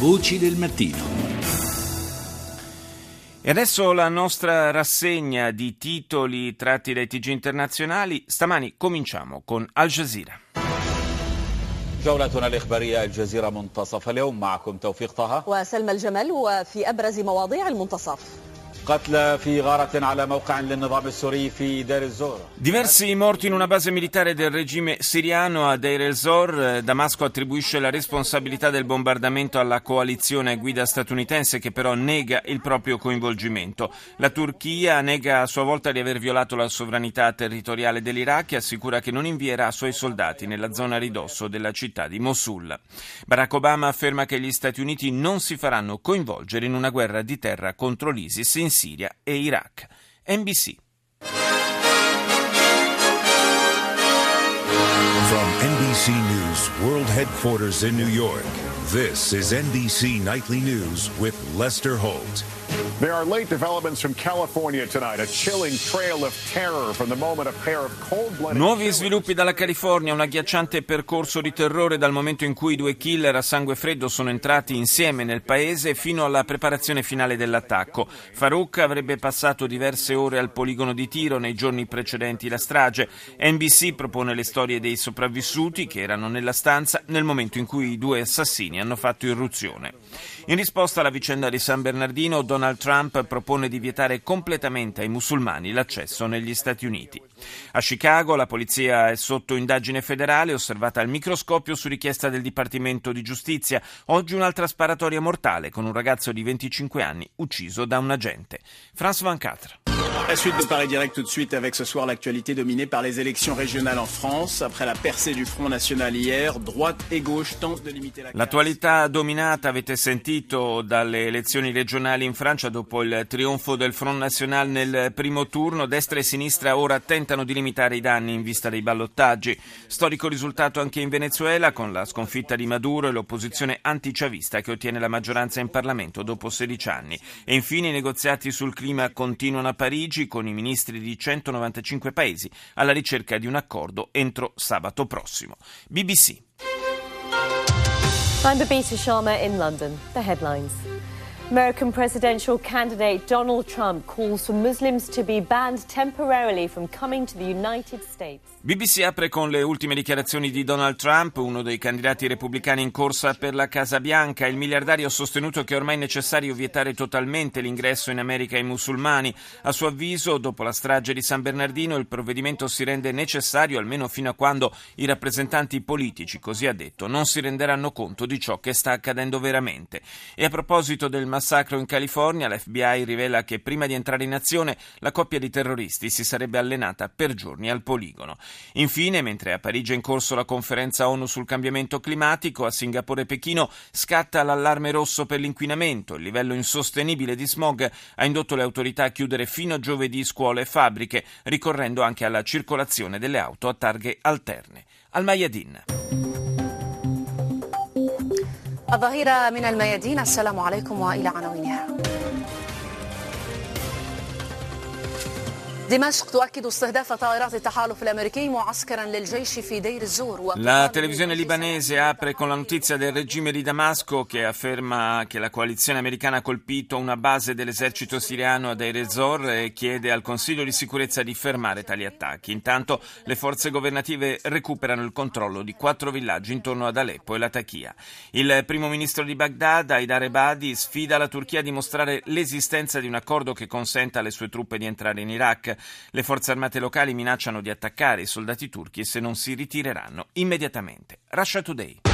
Voci del mattino. E adesso la nostra rassegna di titoli tratti dai TG internazionali. Stamani cominciamo con Al Jazeera. جولتنا الإخبارية الجزيرة منتصف اليوم معكم توفيق طه وسلمى الجمل وفي أبرز مواضيع المنتصف Diversi morti in una base militare del regime siriano a Deir el-Zor. Damasco attribuisce la responsabilità del bombardamento alla coalizione guida statunitense che però nega il proprio coinvolgimento. La Turchia nega a sua volta di aver violato la sovranità territoriale dell'Iraq e assicura che non invierà suoi soldati nella zona ridosso della città di Mosul. Barack Obama afferma che gli Stati Uniti non si faranno coinvolgere in una guerra di terra contro l'ISIS in Siria e Iraq. NBC. From NBC News World Headquarters in New York, this is NBC Nightly News with Lester Holt. There are late developments from California tonight. A chilling trail of terror from the moment a pair of cold-blooded Nuovi sviluppi dalla California, un agghiacciante percorso di terrore dal momento in cui i due killer a sangue freddo sono entrati insieme nel paese fino alla preparazione finale dell'attacco. Farouk avrebbe passato diverse ore al poligono di tiro nei giorni precedenti la strage. NBC propone le storie dei sopravvissuti che erano nella stanza nel momento in cui i due assassini hanno fatto irruzione. In risposta alla vicenda di San Bernardino, Donald Trump propone di vietare completamente ai musulmani l'accesso negli Stati Uniti. A Chicago la polizia è sotto indagine federale osservata al microscopio su richiesta del Dipartimento di Giustizia. Oggi un'altra sparatoria mortale con un ragazzo di 25 anni ucciso da un agente. France 24. La suite de Paris Direct tout de suite avec ce soir l'actualité dominée par les élections régionales en France. Après la percée du Front National hier, droite et gauche tentent de limiter la L'attualità dominata, avete sentito, dalle elezioni regionali in Francia dopo il trionfo del Front National nel primo turno. Destra e sinistra ora tentano di limitare i danni in vista dei ballottaggi. Storico risultato anche in Venezuela con la sconfitta di Maduro e l'opposizione antichavista che ottiene la maggioranza in Parlamento dopo 16 anni. E infine i negoziati sul clima continuano a Parigi con i ministri di 195 paesi alla ricerca di un accordo entro sabato prossimo. BBC. I'm Babita Sharma in London. The headlines. American presidential candidate Donald Trump calls for Muslims to be banned temporarily from coming to the United States. BBC apre con le ultime dichiarazioni di Donald Trump, uno dei candidati repubblicani in corsa per la Casa Bianca. Il miliardario ha sostenuto che è ormai necessario vietare totalmente l'ingresso in America ai musulmani. A suo avviso, dopo la strage di San Bernardino, il provvedimento si rende necessario almeno fino a quando i rappresentanti politici, così ha detto, non si renderanno conto di ciò che sta accadendo veramente. E a proposito del massacro in California, l'FBI rivela che prima di entrare in azione la coppia di terroristi si sarebbe allenata per giorni al poligono. Infine, mentre a Parigi è in corso la conferenza ONU sul cambiamento climatico, a Singapore e Pechino scatta l'allarme rosso per l'inquinamento. Il livello insostenibile di smog ha indotto le autorità a chiudere fino a giovedì scuole e fabbriche, ricorrendo anche alla circolazione delle auto a targhe alterne. Al Mayadin. الظهيرة من الميادين السلام عليكم وإلى عناوينها. دمشق تؤكد استهداف طائرات التحالف الامريكي معسكرا للجيش في دير الزور La televisione libanese apre con la notizia del regime di Damasco che afferma che la coalizione americana ha colpito una base dell'esercito siriano a Deir ez-Zor e chiede al Consiglio di sicurezza di fermare tali attacchi. Intanto le forze governative recuperano il controllo di quattro villaggi intorno ad Aleppo e Latakia. Il primo ministro di Baghdad, Haidar Ebadi, sfida la Turchia a dimostrare l'esistenza di un accordo che consenta alle sue truppe di entrare in Iraq. Le forze armate locali minacciano di attaccare i soldati turchi se non si ritireranno immediatamente. Russia Today.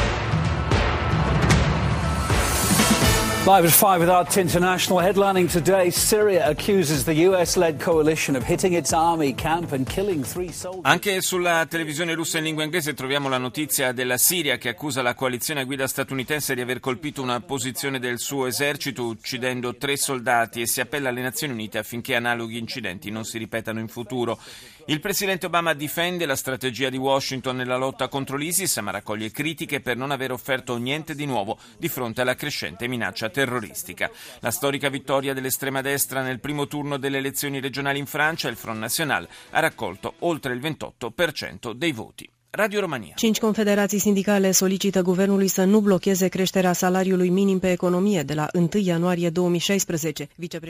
Live at 5 with Art International. Headlining today, Syria accuses the US-led coalition of hitting its army camp and killing three soldiers. Anche sulla televisione russa in lingua inglese troviamo la notizia della Siria che accusa la coalizione a guida statunitense di aver colpito una posizione del suo esercito uccidendo tre soldati e si appella alle Nazioni Unite affinché analoghi incidenti non si ripetano in futuro. Il presidente Obama difende la strategia di Washington nella lotta contro l'ISIS, ma raccoglie critiche per non aver offerto niente di nuovo di fronte alla crescente minaccia terroristica. La storica vittoria dell'estrema destra nel primo turno delle elezioni regionali in Francia, il Front National, ha raccolto oltre il 28% dei voti. Radio Romania. Cinci confederații sindicale solicită guvernului să nu blocheze creșterea salariului minim pe economie de la 1 ianuarie 2016.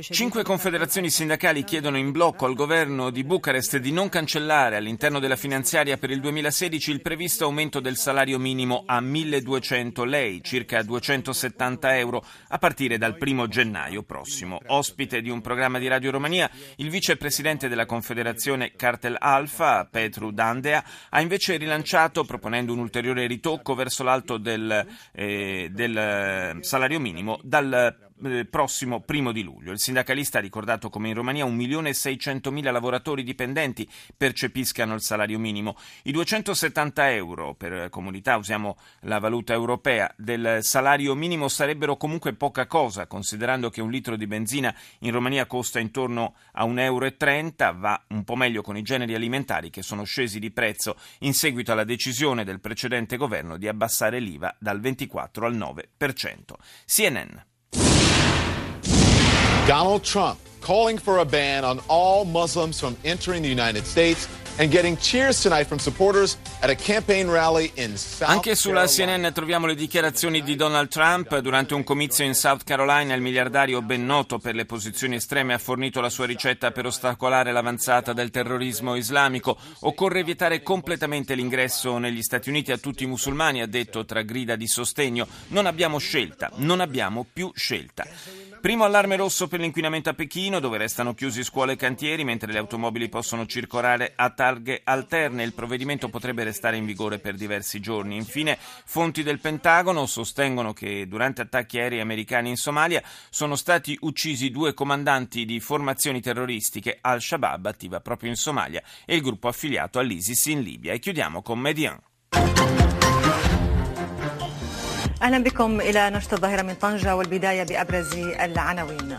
Cinque confederazioni sindacali chiedono in blocco al governo di Bucarest di non cancellare all'interno della finanziaria per il 2016 il previsto aumento del salario minimo a 1200 lei, circa 270 euro, a partire dal primo gennaio prossimo. Ospite di un programma di Radio Romania, il vicepresidente della Confederazione Cartel Alfa, Petru Dandea, ha invece rilanciato proponendo un ulteriore ritocco verso l'alto del, eh, del eh, salario minimo dal prossimo primo di luglio. Il sindacalista ha ricordato come in Romania 1.600.000 lavoratori dipendenti percepiscano il salario minimo. I 270 euro per comunità, usiamo la valuta europea, del salario minimo sarebbero comunque poca cosa, considerando che un litro di benzina in Romania costa intorno a 1,30 euro, va un po' meglio con i generi alimentari che sono scesi di prezzo in seguito alla decisione del precedente governo di abbassare l'IVA dal 24 al 9%. CNN. Donald Trump calling for a ban on all Muslims from entering the United States and getting cheers tonight from supporters at a campaign rally in South Anche sulla CNN troviamo le dichiarazioni di Donald Trump. Durante un comizio in South Carolina il miliardario ben noto per le posizioni estreme ha fornito la sua ricetta per ostacolare l'avanzata del terrorismo islamico. Occorre vietare completamente l'ingresso negli Stati Uniti a tutti i musulmani, ha detto tra grida di sostegno. Non abbiamo scelta, non abbiamo più scelta. Primo allarme rosso per l'inquinamento a Pechino, dove restano chiusi scuole e cantieri, mentre le automobili possono circolare a targhe alterne. Il provvedimento potrebbe restare in vigore per diversi giorni. Infine, fonti del Pentagono sostengono che durante attacchi aerei americani in Somalia sono stati uccisi due comandanti di formazioni terroristiche. Al-Shabaab attiva proprio in Somalia e il gruppo affiliato all'ISIS in Libia. E chiudiamo con Median. أهلا بكم إلى نشط الظاهرة من طنجة والبداية بأبرز العناوين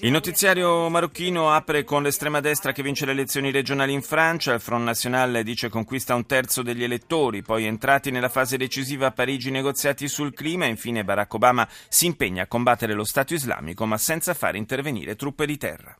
il notiziario marocchino apre con l'estrema destra che vince le elezioni regionali in Francia, il Front National dice conquista un terzo degli elettori, poi entrati nella fase decisiva a Parigi negoziati sul clima e infine Barack Obama si impegna a combattere lo Stato islamico ma senza far intervenire truppe di terra.